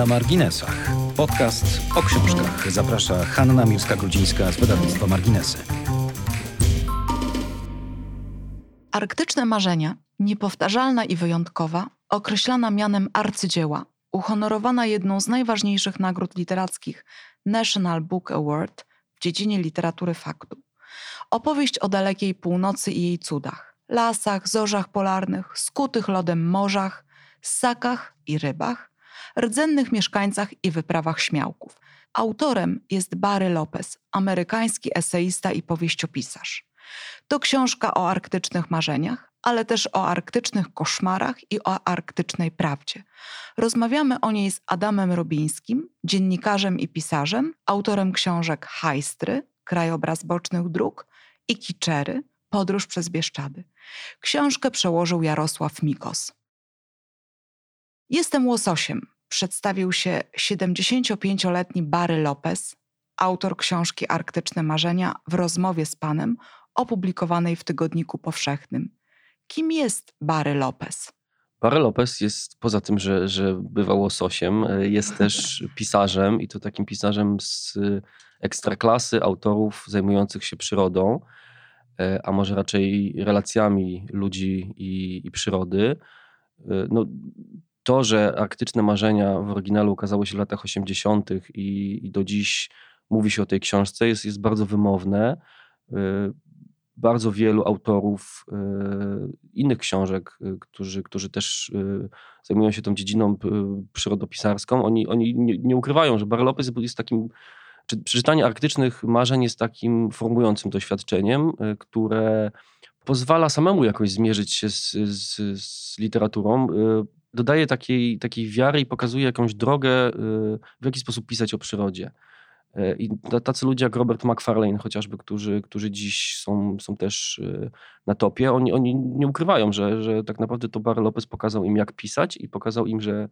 Na marginesach. Podcast o książkach. Zaprasza Hanna Miłska-Grudzińska z wydawnictwa Marginesy. Arktyczne marzenia, niepowtarzalna i wyjątkowa, określana mianem arcydzieła, uhonorowana jedną z najważniejszych nagród literackich National Book Award w dziedzinie literatury faktu. Opowieść o dalekiej północy i jej cudach, lasach, zorzach polarnych, skutych lodem morzach, ssakach i rybach, rdzennych mieszkańcach i wyprawach śmiałków. Autorem jest Barry Lopez, amerykański eseista i powieściopisarz. To książka o arktycznych marzeniach, ale też o arktycznych koszmarach i o arktycznej prawdzie. Rozmawiamy o niej z Adamem Robińskim, dziennikarzem i pisarzem, autorem książek Hajstry, Krajobraz bocznych dróg i Kiczery, Podróż przez Bieszczady. Książkę przełożył Jarosław Mikos. Jestem łososiem, przedstawił się 75-letni Barry Lopez, autor książki Arktyczne Marzenia w rozmowie z panem, opublikowanej w Tygodniku Powszechnym. Kim jest Barry Lopez? Barry Lopez jest, poza tym, że, że bywał łososiem, jest też pisarzem i to takim pisarzem z ekstraklasy autorów zajmujących się przyrodą, a może raczej relacjami ludzi i, i przyrody. No, to, że Arktyczne Marzenia w oryginale ukazało się w latach 80. I, i do dziś mówi się o tej książce, jest, jest bardzo wymowne. Y, bardzo wielu autorów y, innych książek, y, którzy, którzy też zajmują się tą dziedziną przyrodopisarską, oni, oni nie, nie ukrywają, że Lopez jest takim czy przeczytanie arktycznych marzeń jest takim formującym doświadczeniem, które pozwala samemu jakoś zmierzyć się z, z, z literaturą, dodaje takiej, takiej wiary i pokazuje jakąś drogę, y, w jaki sposób pisać o przyrodzie. Y, I tacy ludzie jak Robert McFarlane chociażby, którzy, którzy dziś są, są też y, na topie, oni, oni nie ukrywają, że, że tak naprawdę to Barry Lopez pokazał im jak pisać i pokazał im, że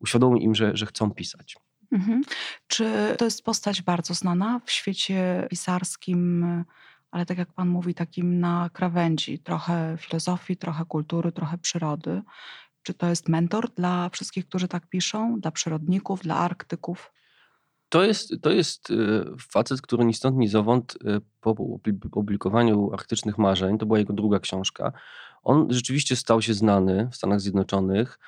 uświadomił im, że, że chcą pisać. Mhm. Czy to jest postać bardzo znana w świecie pisarskim, ale tak jak pan mówi, takim na krawędzi, trochę filozofii, trochę kultury, trochę przyrody. Czy to jest mentor dla wszystkich, którzy tak piszą, dla przyrodników, dla arktyków? To jest, to jest y, facet, który ni stąd, ni zowąd y, po opublikowaniu Arktycznych Marzeń, to była jego druga książka, on rzeczywiście stał się znany w Stanach Zjednoczonych,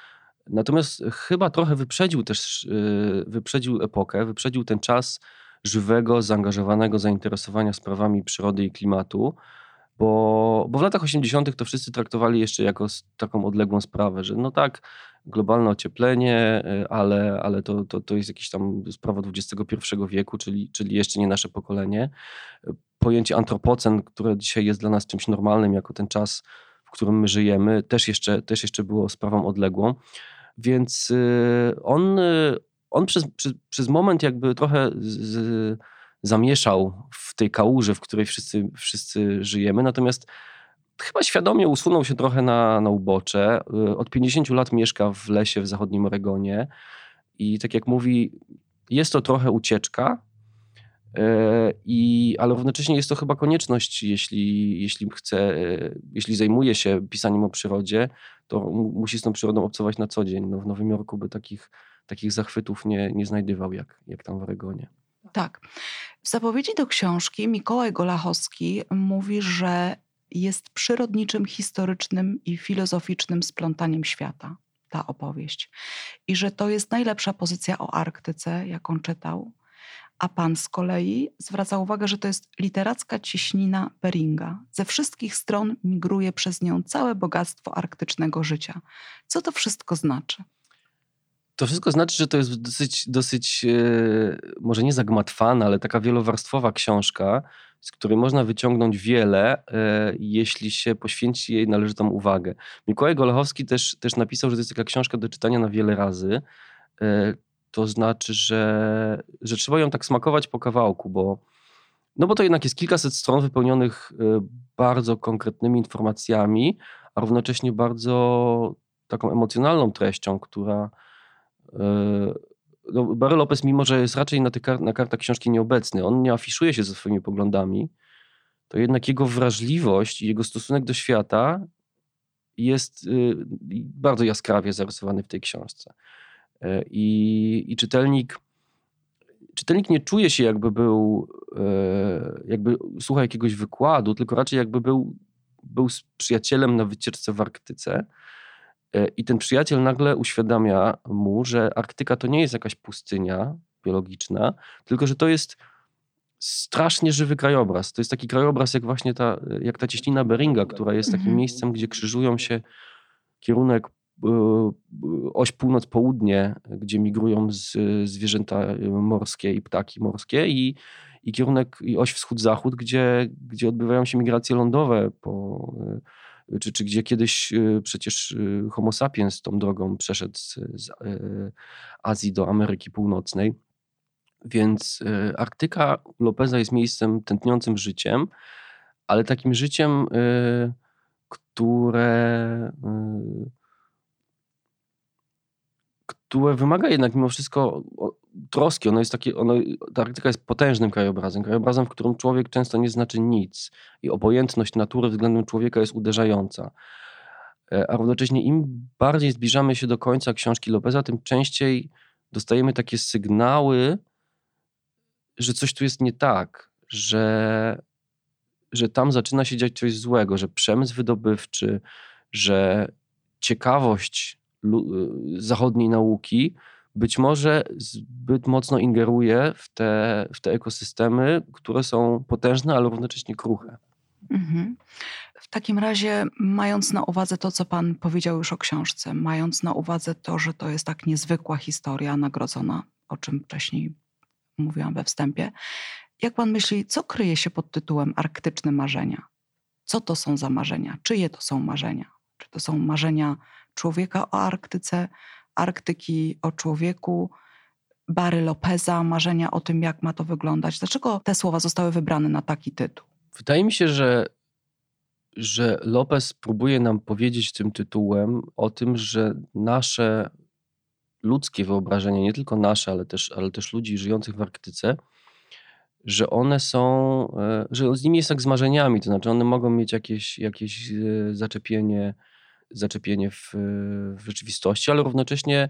natomiast chyba trochę wyprzedził też, y, wyprzedził epokę, wyprzedził ten czas żywego, zaangażowanego zainteresowania sprawami przyrody i klimatu bo, bo w latach 80. to wszyscy traktowali jeszcze jako taką odległą sprawę, że no tak, globalne ocieplenie, y, ale, ale to, to, to jest jakaś tam sprawa XXI wieku, czyli, czyli jeszcze nie nasze pokolenie. Pojęcie antropocen, które dzisiaj jest dla nas czymś normalnym, jako ten czas, w którym my żyjemy, też jeszcze, też jeszcze było sprawą odległą. Więc y, on, y, on przez, przez, przez moment jakby trochę z, zamieszał w tej kałuży, w której wszyscy, wszyscy żyjemy. Natomiast chyba świadomie usunął się trochę na, na ubocze. Y, od 50 lat mieszka w lesie w zachodnim Oregonie i tak jak mówi, jest to trochę ucieczka, y, i, ale równocześnie jest to chyba konieczność, jeśli, jeśli chce, y, jeśli zajmuje się pisaniem o przyrodzie, to musi z tą przyrodą obcować na co dzień. No, w Nowym Jorku by takich, takich zachwytów nie, nie znajdywał jak, jak tam w Oregonie. Tak. W zapowiedzi do książki Mikołaj Golachowski mówi, że jest przyrodniczym, historycznym i filozoficznym splątaniem świata ta opowieść. I że to jest najlepsza pozycja o Arktyce, jaką czytał. A pan z kolei zwraca uwagę, że to jest literacka ciśnina Beringa. Ze wszystkich stron migruje przez nią całe bogactwo arktycznego życia. Co to wszystko znaczy? To wszystko znaczy, że to jest dosyć, dosyć e, może nie zagmatwana, ale taka wielowarstwowa książka, z której można wyciągnąć wiele, e, jeśli się poświęci jej należytą uwagę. Mikołaj Golachowski też, też napisał, że to jest taka książka do czytania na wiele razy. E, to znaczy, że, że trzeba ją tak smakować po kawałku, bo, no bo to jednak jest kilkaset stron wypełnionych bardzo konkretnymi informacjami, a równocześnie bardzo taką emocjonalną treścią, która, no, Barry Lopez, mimo że jest raczej na, kar na kartach książki nieobecny, on nie afiszuje się ze swoimi poglądami, to jednak jego wrażliwość i jego stosunek do świata jest y, bardzo jaskrawie zarysowany w tej książce. E, I, czytelnik, czytelnik nie czuje się jakby był, jakby słuchał jakiegoś wykładu, tylko raczej jakby był, był z przyjacielem na wycieczce w Arktyce. E, I ten przyjaciel nagle uświadamia mu, że Arktyka to nie jest jakaś pustynia biologiczna, tylko że to jest strasznie żywy krajobraz. To jest taki krajobraz jak właśnie ta, jak ta cieśnina Beringa, która jest takim mhm. miejscem, gdzie krzyżują się kierunek e, oś północ-południe, gdzie migrują z, zwierzęta morskie i ptaki morskie i, i kierunek i oś wschód-zachód, gdzie, gdzie odbywają się migracje lądowe po, e, czy, czy gdzie kiedyś e, przecież Homo sapiens tą drogą przeszedł z, z Azji do Ameryki Północnej. Więc Arktyka Lopeza jest miejscem tętniącym życiem, ale takim życiem, które, które wymaga jednak mimo wszystko troski. Ono jest takie, ono, ta Arktyka jest potężnym krajobrazem, krajobrazem, w którym człowiek często nie znaczy nic i obojętność natury względem człowieka jest uderzająca. E, a równocześnie im bardziej zbliżamy się do końca książki Lopeza, tym częściej dostajemy takie sygnały, że coś tu jest nie tak, że, że tam zaczyna się dziać coś złego, że przemysł wydobywczy, że ciekawość y, zachodniej nauki być może zbyt mocno ingeruje w te, w te ekosystemy, które są potężne, ale równocześnie kruche. Mhm. W takim razie, mając na uwadze to, co Pan powiedział już o książce, mając na uwadze to, że to jest tak niezwykła historia nagrodzona, o czym wcześniej mówiłam we wstępie. Jak pan myśli, co kryje się pod tytułem Arktyczne Marzenia? Co to są za marzenia? Czyje to są marzenia? Czy to są marzenia człowieka o Arktyce, Arktyki o człowieku, Bary Lopeza, marzenia o tym, jak ma to wyglądać? Dlaczego te słowa zostały wybrane na taki tytuł? Wydaje mi się, że, że Lopez próbuje nam powiedzieć tym tytułem o tym, że nasze ludzkie wyobrażenia, nie tylko nasze, ale też, ale też ludzi żyjących w Arktyce, że one są, e, że z nimi jest jak z marzeniami, to znaczy one mogą mieć jakieś, jakieś e, zaczepienie, zaczepienie w, w rzeczywistości, ale równocześnie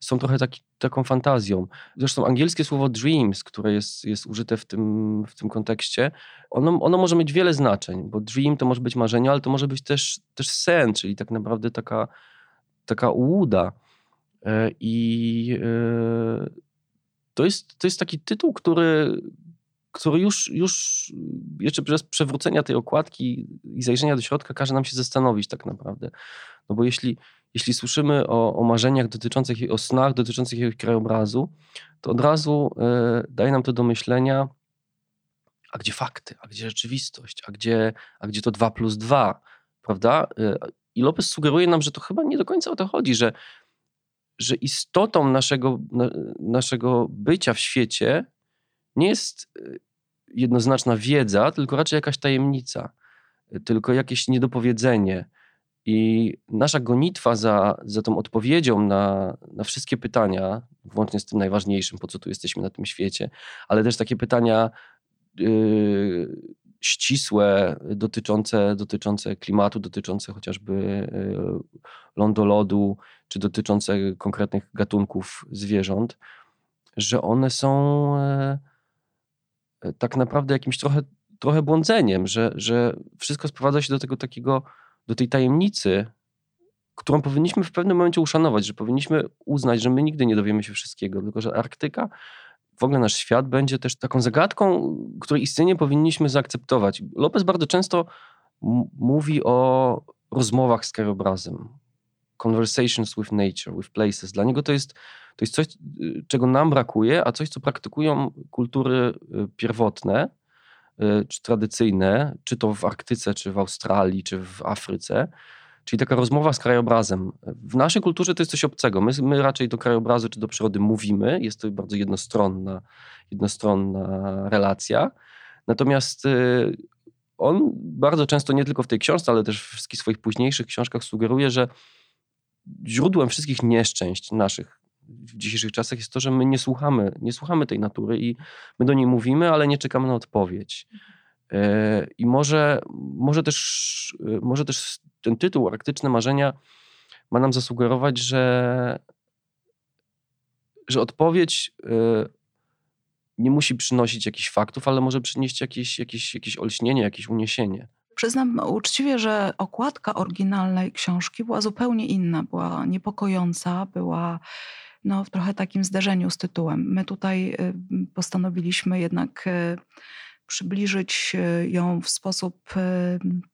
są trochę taki, taką fantazją. Zresztą angielskie słowo dreams, które jest, jest użyte w tym, w tym kontekście, ono, ono może mieć wiele znaczeń, bo dream to może być marzenie, ale to może być też, też sen, czyli tak naprawdę taka, taka ułuda. E, I e, to jest, to jest taki tytuł, który, który już, już jeszcze przez przewrócenia tej okładki i zajrzenia do środka każe nam się zastanowić tak naprawdę. No bo jeśli, jeśli słyszymy o, o marzeniach dotyczących, o snach dotyczących jakiegoś krajobrazu, to od razu y, daje nam to do myślenia, a gdzie fakty, a gdzie rzeczywistość, a gdzie, a gdzie to 2 plus 2, prawda? I Lopez sugeruje nam, że to chyba nie do końca o to chodzi, że że istotą naszego, naszego bycia w świecie nie jest e, jednoznaczna wiedza, tylko raczej jakaś tajemnica, tylko jakieś niedopowiedzenie. I nasza gonitwa za, za tą odpowiedzią na, na wszystkie pytania, włącznie z tym najważniejszym, po co tu jesteśmy na tym świecie, ale też takie pytania yy, ścisłe dotyczące, dotyczące klimatu, dotyczące chociażby yy, lądolodu, czy dotyczące konkretnych gatunków zwierząt, że one są e, tak naprawdę jakimś trochę, trochę błądzeniem, że, że wszystko sprowadza się do tego takiego, do tej tajemnicy, którą powinniśmy w pewnym momencie uszanować, że powinniśmy uznać, że my nigdy nie dowiemy się wszystkiego, tylko że Arktyka, w ogóle nasz świat będzie też taką zagadką, której istnienie powinniśmy zaakceptować. Lopez bardzo często mówi o rozmowach z krajobrazem, conversations with nature, with places. Dla niego to jest, to jest coś, y, czego nam brakuje, a coś, co praktykują kultury y, pierwotne, y, czy tradycyjne, czy to w Arktyce, czy w Australii, czy w Afryce. Czyli taka rozmowa z krajobrazem. W naszej kulturze to jest coś obcego. My, my raczej do krajobrazu czy do przyrody mówimy. Jest to bardzo jednostronna, jednostronna relacja. Natomiast on bardzo często, nie tylko w tej książce, ale też w wszystkich swoich późniejszych książkach sugeruje, że źródłem wszystkich nieszczęść naszych w dzisiejszych czasach jest to, że my nie słuchamy, nie słuchamy tej natury i my do niej mówimy, ale nie czekamy na odpowiedź. E, I może, może, też, e, może też ten tytuł Arktyczne Marzenia ma nam zasugerować, że, że odpowiedź y, nie musi przynosić jakichś faktów, ale może przynieść jakieś, jakieś, jakieś olśnienie, jakieś uniesienie. Przyznam uczciwie, że okładka oryginalnej książki była zupełnie inna, była niepokojąca, była no, w trochę takim zderzeniu z tytułem. My tutaj y, postanowiliśmy jednak y, przybliżyć y, ją w sposób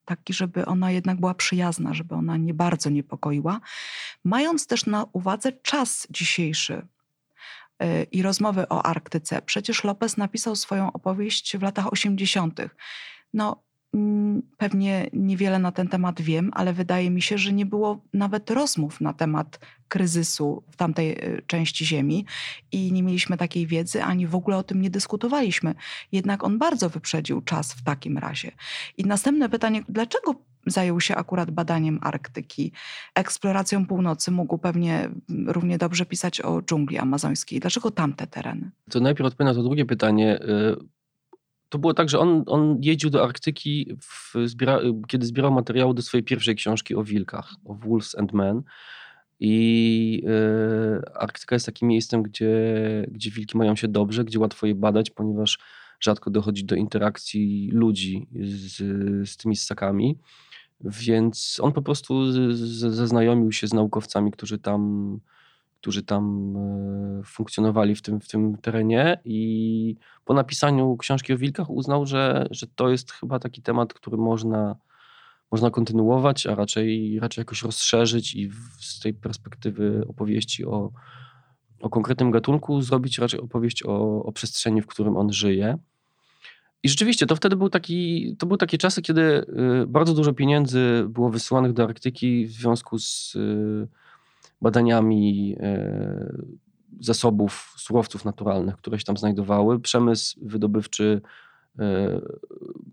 taki, żeby ona jednak była przyjazna, żeby ona nie bardzo niepokoiła, mając też na uwadze czas dzisiejszy i rozmowy o Arktyce. Przecież Lopez napisał swoją opowieść w latach 80. No, pewnie niewiele na ten temat wiem, ale wydaje mi się, że nie było nawet rozmów na temat kryzysu w tamtej e, części Ziemi i nie mieliśmy takiej wiedzy, ani w ogóle o tym nie dyskutowaliśmy. Jednak on bardzo wyprzedził czas w takim razie. I następne pytanie, dlaczego zajął się akurat badaniem Arktyki, eksploracją północy, mógł pewnie równie dobrze pisać o dżungli amazońskiej. Dlaczego tamte tereny? To najpierw odpowiem na to drugie pytanie. To było tak, że on, on jeździł do Arktyki, w, zbiera, kiedy zbierał materiały do swojej pierwszej książki o wilkach, o Wolves and Men. I y, Arktyka jest takim miejscem, gdzie, gdzie wilki mają się dobrze, gdzie łatwo je badać, ponieważ rzadko dochodzi do interakcji ludzi z, z tymi ssakami. Więc on po prostu zaznajomił się z naukowcami, którzy tam którzy tam e, funkcjonowali w tym, w tym terenie i po napisaniu książki o wilkach uznał, że, że to jest chyba taki temat, który można, można kontynuować, a raczej, raczej jakoś rozszerzyć i z tej perspektywy opowieści o, o konkretnym gatunku zrobić raczej opowieść o, o przestrzeni, w którym on żyje. I rzeczywiście to wtedy był taki, to były takie czasy, kiedy e, bardzo dużo pieniędzy było wysyłanych do Arktyki w związku z e, badaniami e, zasobów surowców naturalnych, które się tam znajdowały. Przemysł wydobywczy e,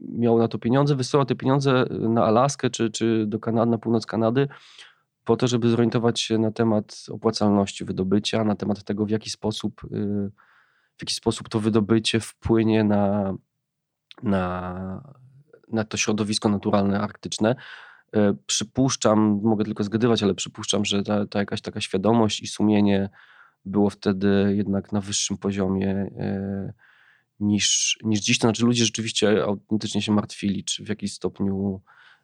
miał na to pieniądze, wysyłał te pieniądze na Alaskę czy, czy do Kanady, na północ Kanady, po to, żeby zorientować się na temat opłacalności wydobycia, na temat tego, w jaki sposób, e, w jaki sposób to wydobycie wpłynie na, na, na to środowisko naturalne arktyczne. E, przypuszczam, mogę tylko zgadywać, ale przypuszczam, że ta, ta jakaś taka świadomość i sumienie było wtedy jednak na wyższym poziomie e, niż, niż dziś. To znaczy ludzie rzeczywiście autentycznie się martwili, czy w jakiś stopniu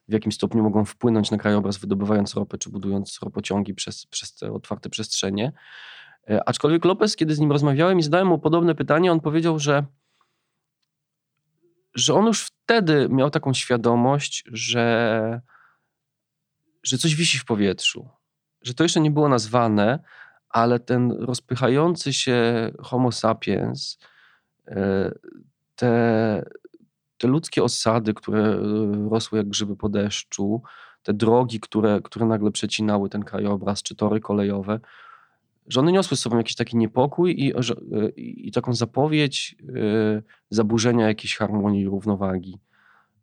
w jakim stopniu mogą wpłynąć na krajobraz, wydobywając ropę, czy budując ropociągi przez, przez te otwarte przestrzenie. E, aczkolwiek Lopez, kiedy z nim rozmawiałem i zadałem mu podobne pytanie, on powiedział, że, że on już wtedy miał taką świadomość, że że coś wisi w powietrzu, że to jeszcze nie było nazwane, ale ten rozpychający się Homo sapiens, e, te, te ludzkie osady, które e, rosły jak grzyby po deszczu, te drogi, które, które nagle przecinały ten krajobraz, czy tory kolejowe, że one niosły z sobą jakiś taki niepokój i, e, i, i taką zapowiedź zaburzenia jakiejś harmonii i równowagi.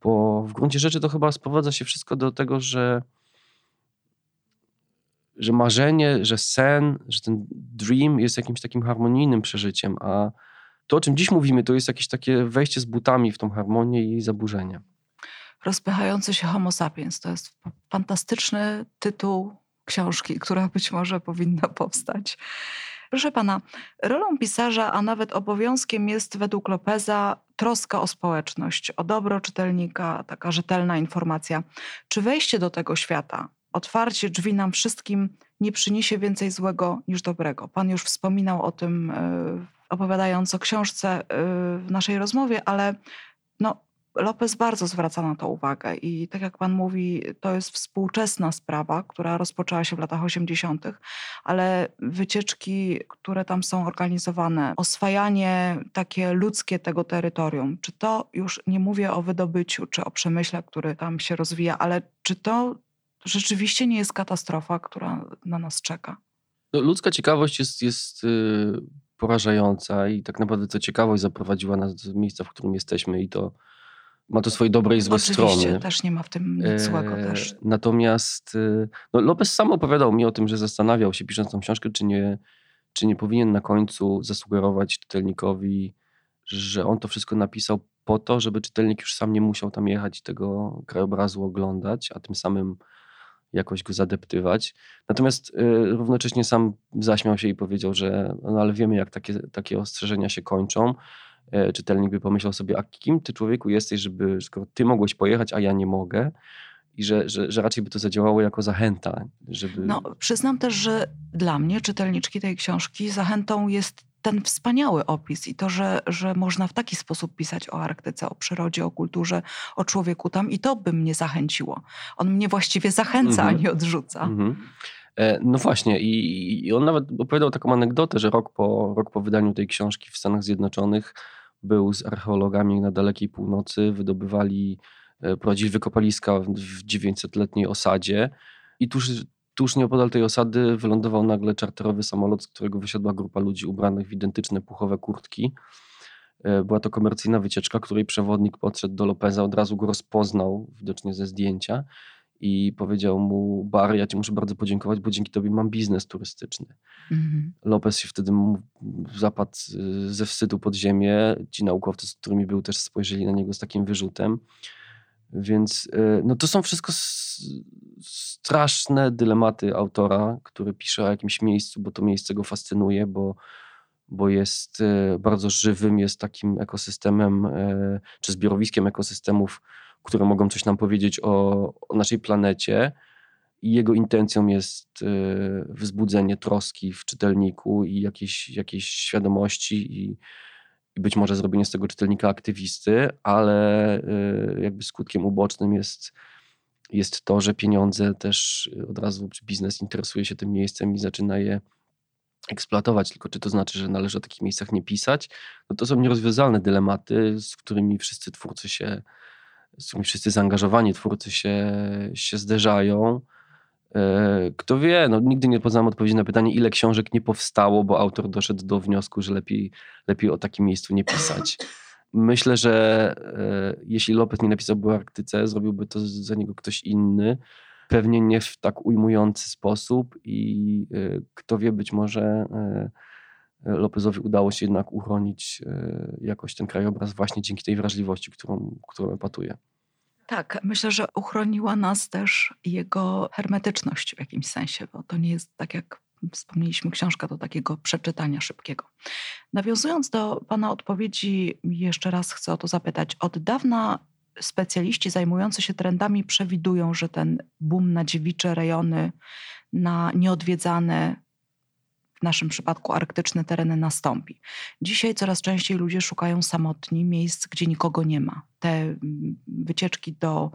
Bo w gruncie rzeczy to chyba sprowadza się wszystko do tego, że że marzenie, że sen, że ten dream jest jakimś takim harmonijnym przeżyciem, a to, o czym dziś mówimy, to jest jakieś takie wejście z butami w tą harmonię i zaburzenie. Rozpychający się Homo sapiens to jest fantastyczny tytuł książki, która być może powinna powstać. Proszę pana, rolą pisarza, a nawet obowiązkiem jest według Lopeza troska o społeczność, o dobro czytelnika, taka rzetelna informacja. Czy wejście do tego świata, otwarcie drzwi nam wszystkim nie przyniesie więcej złego niż dobrego. Pan już wspominał o tym, e, opowiadając o książce e, w naszej rozmowie, ale no, Lopez bardzo zwraca na to uwagę i tak jak pan mówi, to jest współczesna sprawa, która rozpoczęła się w latach 80., ale wycieczki, które tam są organizowane, oswajanie takie ludzkie tego terytorium, czy to już nie mówię o wydobyciu czy o przemyśle, który tam się rozwija, ale czy to rzeczywiście nie jest katastrofa, która na nas czeka. No, ludzka ciekawość jest, jest yy, porażająca i tak naprawdę ta ciekawość zaprowadziła nas do miejsca, w którym jesteśmy i to ma to swoje dobre i złe Oczywiście, strony. też nie ma w tym nic złego też. Natomiast yy, no Lopez sam opowiadał mi o tym, że zastanawiał się pisząc tą książkę, czy nie, czy nie powinien na końcu zasugerować czytelnikowi, że on to wszystko napisał po to, żeby czytelnik już sam nie musiał tam jechać i tego krajobrazu oglądać, a tym samym jakoś go zadeptywać. Natomiast równocześnie sam zaśmiał się i powiedział, że no ale wiemy, jak takie, takie ostrzeżenia się kończą. Czytelnik by pomyślał sobie, a kim ty człowieku jesteś, żeby skoro ty mogłeś pojechać, a ja nie mogę, i że, że, że raczej by to zadziałało jako zachęta. Żeby... No, przyznam też, że dla mnie, czytelniczki tej książki, zachętą jest ten wspaniały opis i to, że, że można w taki sposób pisać o Arktyce, o przyrodzie, o kulturze, o człowieku tam i to by mnie zachęciło. On mnie właściwie zachęca, mm -hmm. a nie odrzuca. Mm -hmm. No właśnie, i, i on nawet opowiadał taką anegdotę, że rok po, rok po wydaniu tej książki w Stanach Zjednoczonych był z archeologami na dalekiej północy, wydobywali E, prowadzili wykopaliska w 900-letniej osadzie i tuż, tuż nieopodal tej osady wylądował nagle czarterowy samolot, z którego wysiadła grupa ludzi ubranych w identyczne puchowe kurtki. E, była to komercyjna wycieczka, której przewodnik podszedł do Lopeza, od razu go rozpoznał, widocznie ze zdjęcia i powiedział mu, Bar, ja ci muszę bardzo podziękować, bo dzięki tobie mam biznes turystyczny. Mhm. Lopez się wtedy zapadł e, ze wstydu pod ziemię. Ci naukowcy, z którymi był, też spojrzeli na niego z takim wyrzutem. Więc e, no to są wszystko straszne dylematy autora, który pisze o jakimś miejscu, bo to miejsce go fascynuje, bo, bo jest e, bardzo żywym, jest takim ekosystemem e, czy zbiorowiskiem ekosystemów, które mogą coś nam powiedzieć o, o naszej planecie. I jego intencją jest wzbudzenie troski w czytelniku i jakiejś, jakiejś świadomości i, i być może zrobienie z tego czytelnika aktywisty, ale y, jakby skutkiem ubocznym jest, jest to, że pieniądze też od razu, czy biznes interesuje się tym miejscem i zaczyna je eksploatować. Tylko czy to znaczy, że należy o takich miejscach nie pisać? No to są nierozwiązalne dylematy, z którymi wszyscy twórcy się, z którymi wszyscy zaangażowani twórcy się, się zderzają. E, kto wie, no, nigdy nie poznałem odpowiedzi na pytanie, ile książek nie powstało, bo autor doszedł do wniosku, że lepiej, lepiej o takim miejscu nie pisać. Myślę, że e, jeśli Lopez nie napisałby o Arktyce, zrobiłby to za niego ktoś inny. Pewnie nie w tak ujmujący sposób i e, kto wie, być może Lopezowi udało się jednak uchronić jakoś ten krajobraz właśnie dzięki tej wrażliwości, którą, którą epatuje. Tak, myślę, że uchroniła nas też jego hermetyczność w jakimś sensie, bo to nie jest tak jak wspomnieliśmy, książka do takiego przeczytania szybkiego. Nawiązując do Pana odpowiedzi, jeszcze raz chcę o to zapytać. Od dawna specjaliści zajmujący się trendami przewidują, że ten boom na dziewicze rejony, na nieodwiedzane naszym przypadku arktyczne tereny nastąpi. Dzisiaj coraz częściej ludzie szukają samotni miejsc, gdzie nikogo nie ma. Te mm, wycieczki do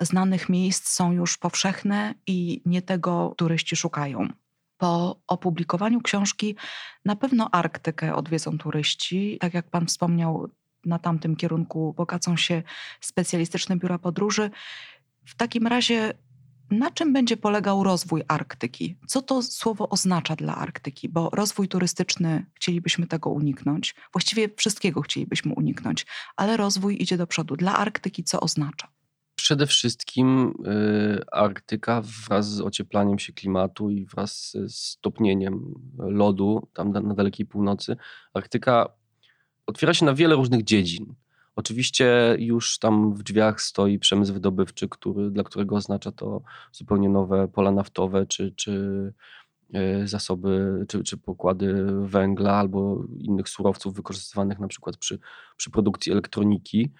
znanych miejsc są już powszechne i nie tego turyści szukają. Po opublikowaniu książki na pewno Arktykę odwiedzą turyści. Tak jak pan wspomniał, na tamtym kierunku bogacą się specjalistyczne biura podróży. W takim razie na czym będzie polegał rozwój Arktyki? Co to słowo oznacza dla Arktyki? Bo rozwój turystyczny chcielibyśmy tego uniknąć. Właściwie wszystkiego chcielibyśmy uniknąć, ale rozwój idzie do przodu. Dla Arktyki co oznacza? Przede wszystkim y, Arktyka wraz z ocieplaniem się klimatu i wraz z stopnieniem lodu tam na, dalekiej północy, Arktyka otwiera się na wiele różnych dziedzin. Oczywiście już tam w drzwiach stoi przemysł wydobywczy, który, dla którego oznacza to zupełnie nowe pola naftowe czy, czy e, zasoby, czy, czy pokłady węgla albo innych surowców wykorzystywanych na przykład przy, przy produkcji elektroniki.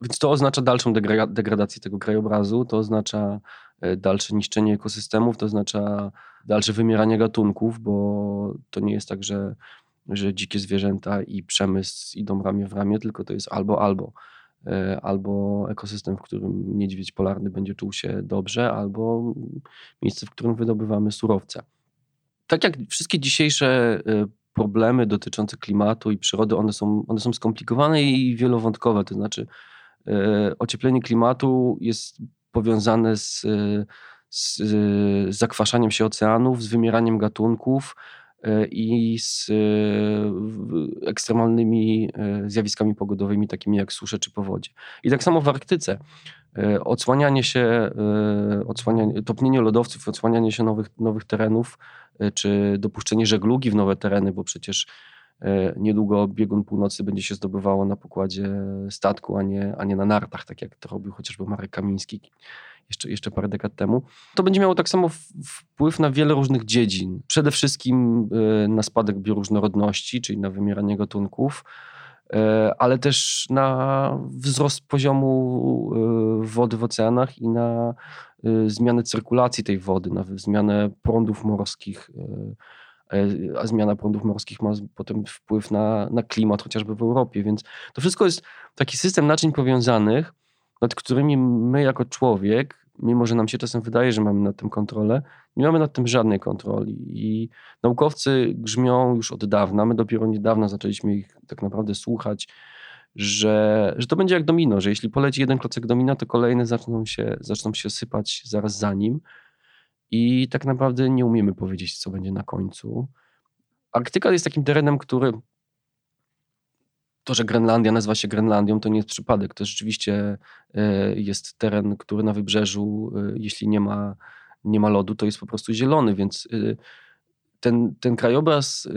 Więc to oznacza dalszą degradację tego krajobrazu, to oznacza e, dalsze niszczenie ekosystemów, to oznacza dalsze wymieranie gatunków, bo to nie jest tak, że że dzikie zwierzęta i przemysł idą ramię w ramię, tylko to jest albo albo. E, albo ekosystem, w którym niedźwiedź polarny będzie czuł się dobrze, albo miejsce, w którym wydobywamy surowce. Tak jak wszystkie dzisiejsze e, problemy dotyczące klimatu i przyrody, one są, one są skomplikowane i wielowątkowe. To znaczy, e, ocieplenie klimatu jest powiązane z, z, zakwaszaniem się oceanów, z wymieraniem gatunków, i z e, ekstremalnymi e, zjawiskami pogodowymi, takimi jak susze czy powodzie. I tak samo w Arktyce. Odsłanianie się, odsłanianie, topnienie lodowców, odsłanianie się nowych, nowych terenów, czy dopuszczenie żeglugi w nowe tereny, bo przecież e, niedługo biegun północy będzie się zdobywało na pokładzie statku, a nie, a nie na nartach, tak jak to robił chociażby Marek Kamiński jeszcze, jeszcze parę dekad temu. To będzie miało tak samo wpływ na wiele różnych dziedzin. Przede wszystkim e, na spadek bioróżnorodności, czyli na wymieranie gatunków, e, ale też na wzrost poziomu e, wody w oceanach i na zmianę cyrkulacji tej wody, na zmianę prądów morskich. A zmiana prądów morskich ma potem wpływ na, na klimat, chociażby w Europie. Więc to wszystko jest taki system naczyń powiązanych, nad którymi my jako człowiek, mimo że nam się czasem wydaje, że mamy nad tym kontrolę, nie mamy nad tym żadnej kontroli. I naukowcy grzmią już od dawna, my dopiero niedawno zaczęliśmy ich tak naprawdę słuchać, że, że to będzie jak domino, że jeśli poleci jeden klocek domina, to kolejne zaczną się, zaczną się sypać zaraz za nim. I tak naprawdę nie umiemy powiedzieć, co będzie na końcu. Arktyka jest takim terenem, który to, że Grenlandia nazywa się Grenlandią, to nie jest przypadek. To rzeczywiście e, jest teren, który na wybrzeżu, e, jeśli nie ma, nie ma lodu, to jest po prostu zielony, więc e, ten, ten krajobraz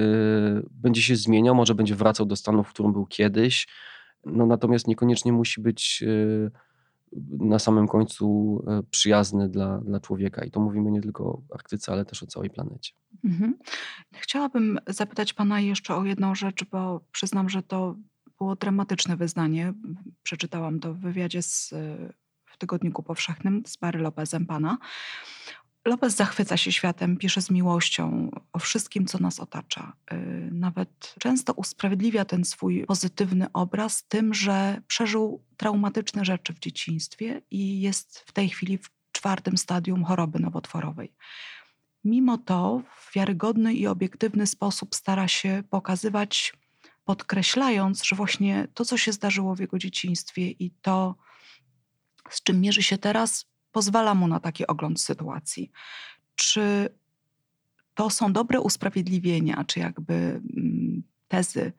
będzie się zmieniał, może będzie wracał do stanu, w którym był kiedyś, no natomiast niekoniecznie musi być na samym końcu przyjazny dla, dla człowieka. I to mówimy nie tylko o Arktyce, ale też o całej planecie. Mhm. Chciałabym zapytać Pana jeszcze o jedną rzecz, bo przyznam, że to było dramatyczne wyznanie. Przeczytałam to w wywiadzie z, w Tygodniku Powszechnym z Barry Lopezem pana. Lopez zachwyca się światem, pisze z miłością o wszystkim, co nas otacza. Y, nawet często usprawiedliwia ten swój pozytywny obraz tym, że przeżył traumatyczne rzeczy w dzieciństwie i jest w tej chwili w czwartym stadium choroby nowotworowej. Mimo to w wiarygodny i obiektywny sposób stara się pokazywać podkreślając, że właśnie to, co się zdarzyło w jego dzieciństwie i to, z czym mierzy się teraz, pozwala mu na taki ogląd sytuacji. Czy to są dobre usprawiedliwienia, czy jakby mm, tezy,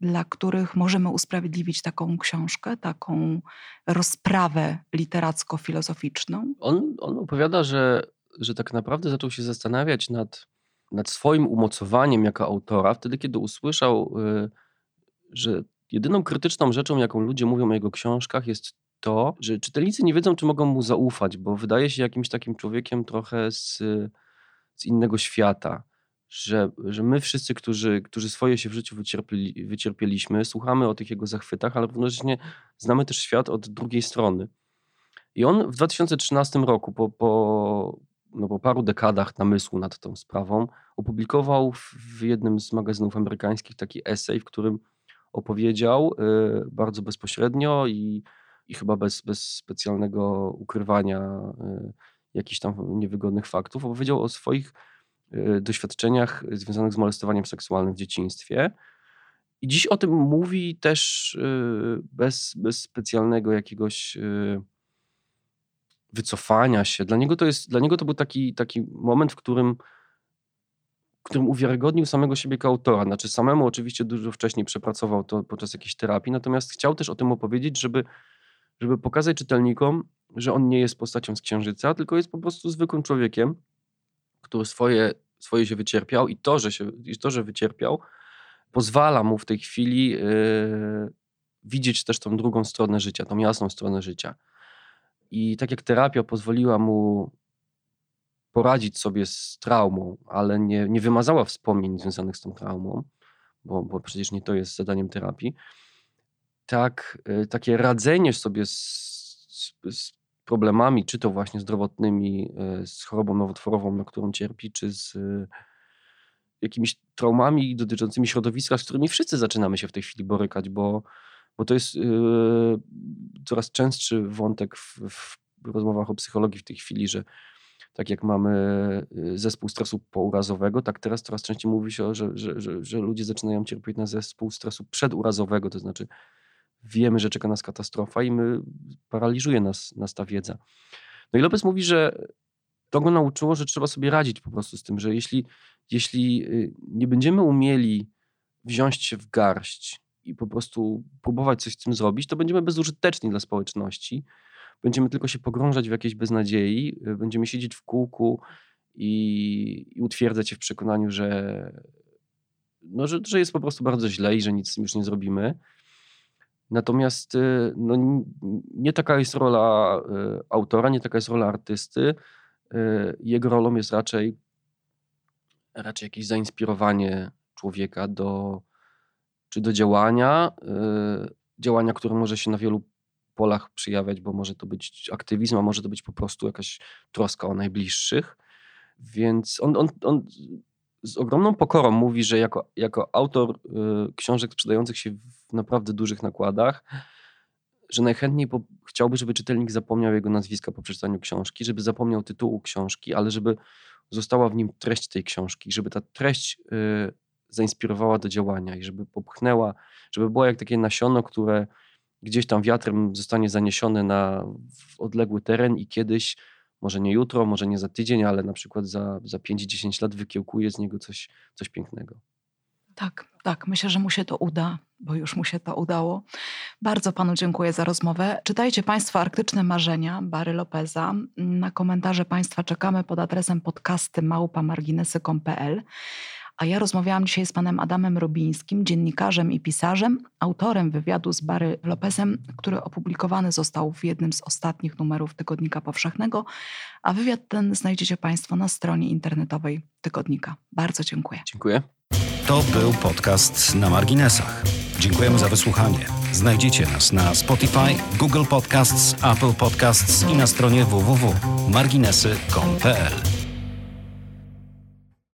dla których możemy usprawiedliwić taką książkę, taką rozprawę literacko-filozoficzną? On, on opowiada, że, że tak naprawdę zaczął się zastanawiać nad nad swoim umocowaniem jako autora, wtedy kiedy usłyszał, y, że jedyną krytyczną rzeczą, jaką ludzie mówią o jego książkach, jest to, że czytelnicy nie wiedzą, czy mogą mu zaufać, bo wydaje się jakimś takim człowiekiem trochę z, z innego świata. Że, że my wszyscy, którzy, którzy swoje się w życiu wycierpieli, wycierpieliśmy, słuchamy o tych jego zachwytach, ale równocześnie znamy też świat od drugiej strony. I on w 2013 roku, po, po, no po paru dekadach namysłu nad tą sprawą, opublikował w jednym z magazynów amerykańskich taki esej, w którym opowiedział y, bardzo bezpośrednio i, i chyba bez, bez specjalnego ukrywania y, jakichś tam niewygodnych faktów, opowiedział o swoich y, doświadczeniach związanych z molestowaniem seksualnym w dzieciństwie. I dziś o tym mówi też bez, bez specjalnego jakiegoś wycofania się. Dla niego to, jest, dla niego to był taki, taki moment, w którym, w którym uwiarygodnił samego siebie jako autora. Znaczy samemu oczywiście dużo wcześniej przepracował to podczas jakiejś terapii, natomiast chciał też o tym opowiedzieć, żeby, żeby pokazać czytelnikom, że on nie jest postacią z Księżyca, tylko jest po prostu zwykłym człowiekiem, który swoje, swoje się wycierpiał i to, że, się, i to, że wycierpiał, pozwala mu w tej chwili yy, widzieć też tą drugą stronę życia, tą jasną stronę życia. I tak jak terapia pozwoliła mu poradzić sobie z traumą, ale nie, nie wymazała wspomnień związanych z tą traumą, bo, bo przecież nie to jest zadaniem terapii, tak y, takie radzenie sobie z, z, problemami, czy to właśnie zdrowotnymi, y, z chorobą nowotworową, na którą cierpi, czy z y, jakimiś traumami dotyczącymi środowiska, z którymi wszyscy zaczynamy się w tej chwili borykać, bo bo to jest yy, coraz częstszy wątek w, w rozmowach o psychologii w tej chwili, że tak jak mamy zespół stresu pourazowego, tak teraz coraz częściej mówi się, że, że, że, że ludzie zaczynają cierpieć na zespół stresu przedurazowego, to znaczy wiemy, że czeka nas katastrofa i my paraliżuje nas, nas ta wiedza. No i Lopez mówi, że to go nauczyło, że trzeba sobie radzić po prostu z tym, że jeśli, jeśli y, nie będziemy umieli wziąć się w garść i po prostu próbować coś z tym zrobić, to będziemy bezużyteczni dla społeczności. Będziemy tylko się pogrążać w jakiejś beznadziei, y, będziemy siedzieć w kółku i, i utwierdzać się w przekonaniu, że, no, że, że jest po prostu bardzo źle i że nic już nie zrobimy. Natomiast y, no, nie taka jest rola y, autora, nie taka jest rola artysty. Y, jego rolą jest raczej, raczej jakieś zainspirowanie człowieka do, czy do działania, działania, które może się na wielu polach przyjawiać, bo może to być aktywizm, a może to być po prostu jakaś troska o najbliższych. Więc on, on, on z ogromną pokorą mówi, że jako, jako autor y, książek sprzedających się w naprawdę dużych nakładach, że najchętniej po, chciałby, żeby czytelnik zapomniał jego nazwiska po przeczytaniu książki, żeby zapomniał tytułu książki, ale żeby została w nim treść tej książki, żeby ta treść y, zainspirowała do działania i żeby popchnęła, żeby było jak takie nasiono, które gdzieś tam wiatrem zostanie zaniesione na odległy teren i kiedyś może nie jutro, może nie za tydzień, ale na przykład za, za 5-10 lat wykiełkuje z niego coś, coś pięknego. Tak, tak. Myślę, że mu się to uda, bo już mu się to udało. Bardzo panu dziękuję za rozmowę. Czytajcie Państwo Arktyczne Marzenia Bary Lopeza. Na komentarze Państwa czekamy pod adresem podcasty małpamarginesy.pl. A ja rozmawiałam dzisiaj z panem Adamem Robińskim, dziennikarzem i pisarzem, autorem wywiadu z Bary Lopezem, który opublikowany został w jednym z ostatnich numerów Tygodnika Powszechnego, a wywiad ten znajdziecie Państwo na stronie internetowej Tygodnika. Bardzo dziękuję. Dziękuję. To był podcast na marginesach. Dziękujemy za wysłuchanie. Znajdziecie nas na Spotify, Google Podcasts, Apple Podcasts i na stronie www.marginesy.pl.